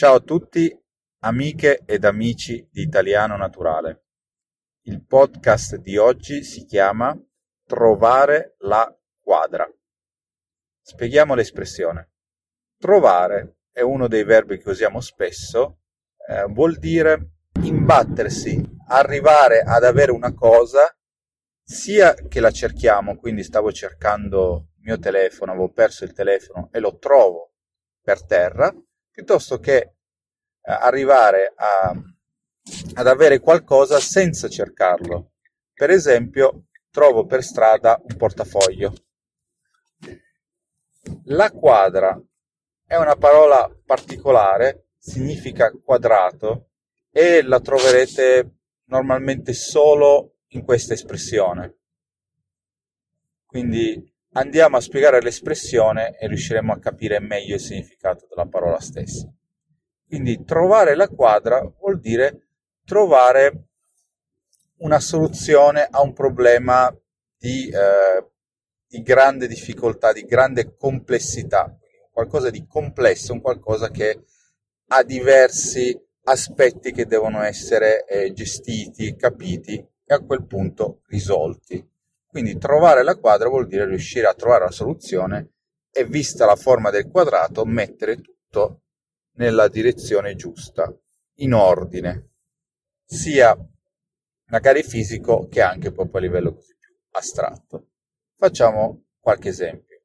Ciao a tutti, amiche ed amici di Italiano Naturale. Il podcast di oggi si chiama Trovare la quadra. Spieghiamo l'espressione. Trovare è uno dei verbi che usiamo spesso, eh, vuol dire imbattersi, arrivare ad avere una cosa, sia che la cerchiamo, quindi stavo cercando il mio telefono, avevo perso il telefono e lo trovo per terra, piuttosto che eh, arrivare a, ad avere qualcosa senza cercarlo. Per esempio, trovo per strada un portafoglio. La quadra è una parola particolare, significa quadrato e la troverete normalmente solo in questa espressione. Quindi andiamo a spiegare l'espressione e riusciremo a capire meglio il significato della parola stessa. Quindi trovare la quadra vuol dire trovare una soluzione a un problema di, eh, di grande difficoltà, di grande complessità, qualcosa di complesso, un qualcosa che ha diversi aspetti che devono essere eh, gestiti, capiti e a quel punto risolti. Quindi trovare la quadra vuol dire riuscire a trovare la soluzione e vista la forma del quadrato mettere tutto nella direzione giusta, in ordine, sia magari fisico che anche proprio a livello così più astratto. Facciamo qualche esempio.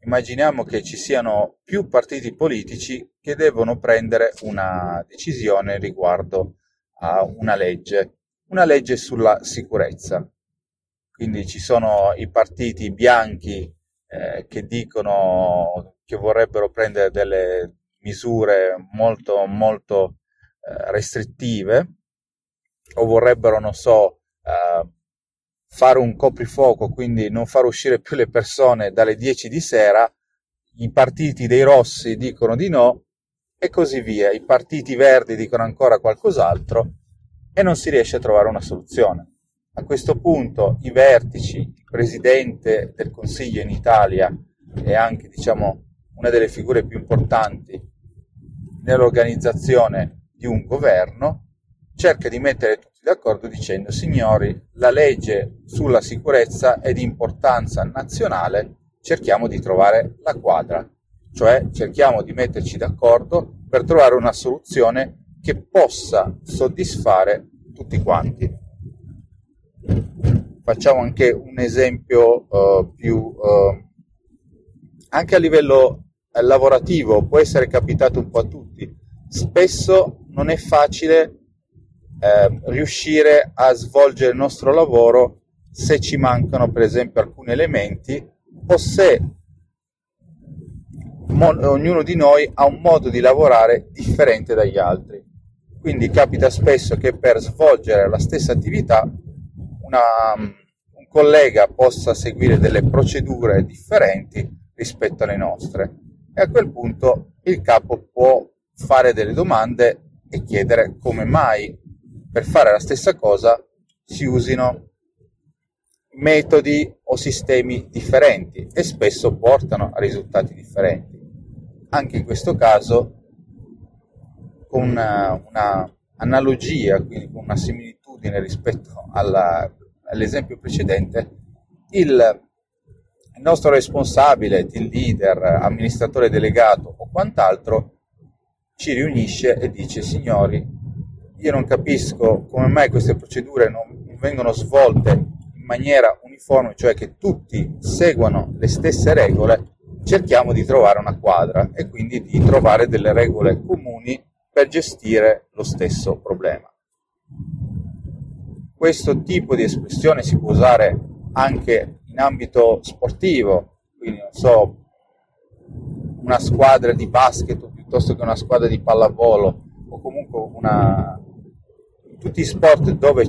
Immaginiamo che ci siano più partiti politici che devono prendere una decisione riguardo a una legge, una legge sulla sicurezza quindi ci sono i partiti bianchi eh, che dicono che vorrebbero prendere delle misure molto molto eh, restrittive o vorrebbero non so eh, fare un coprifuoco quindi non far uscire più le persone dalle 10 di sera i partiti dei rossi dicono di no e così via. I partiti verdi dicono ancora qualcos'altro e non si riesce a trovare una soluzione a questo punto i vertici, il presidente del Consiglio in Italia e anche diciamo, una delle figure più importanti nell'organizzazione di un governo, cerca di mettere tutti d'accordo dicendo signori, la legge sulla sicurezza è di importanza nazionale, cerchiamo di trovare la quadra, cioè cerchiamo di metterci d'accordo per trovare una soluzione che possa soddisfare tutti quanti facciamo anche un esempio uh, più uh, anche a livello eh, lavorativo può essere capitato un po' a tutti. Spesso non è facile eh, riuscire a svolgere il nostro lavoro se ci mancano per esempio alcuni elementi o se mo- ognuno di noi ha un modo di lavorare differente dagli altri. Quindi capita spesso che per svolgere la stessa attività una, un collega possa seguire delle procedure differenti rispetto alle nostre e a quel punto il capo può fare delle domande e chiedere come mai per fare la stessa cosa si usino metodi o sistemi differenti e spesso portano a risultati differenti. Anche in questo caso, con una, una analogia, quindi con una similitudine rispetto alla, all'esempio precedente, il nostro responsabile, team leader, amministratore delegato o quant'altro ci riunisce e dice signori, io non capisco come mai queste procedure non vengono svolte in maniera uniforme, cioè che tutti seguano le stesse regole, cerchiamo di trovare una quadra e quindi di trovare delle regole comuni per gestire lo stesso problema questo tipo di espressione si può usare anche in ambito sportivo, quindi non so, una squadra di basket piuttosto che una squadra di pallavolo o comunque una in tutti i sport dove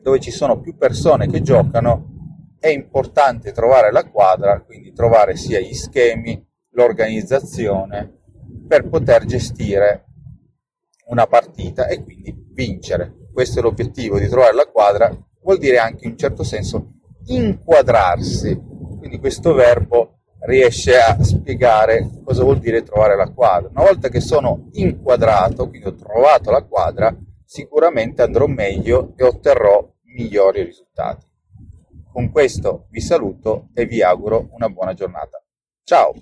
dove ci sono più persone che giocano è importante trovare la quadra, quindi trovare sia gli schemi, l'organizzazione per poter gestire una partita e quindi vincere questo è l'obiettivo di trovare la quadra, vuol dire anche in un certo senso inquadrarsi. Quindi questo verbo riesce a spiegare cosa vuol dire trovare la quadra. Una volta che sono inquadrato, quindi ho trovato la quadra, sicuramente andrò meglio e otterrò migliori risultati. Con questo vi saluto e vi auguro una buona giornata. Ciao!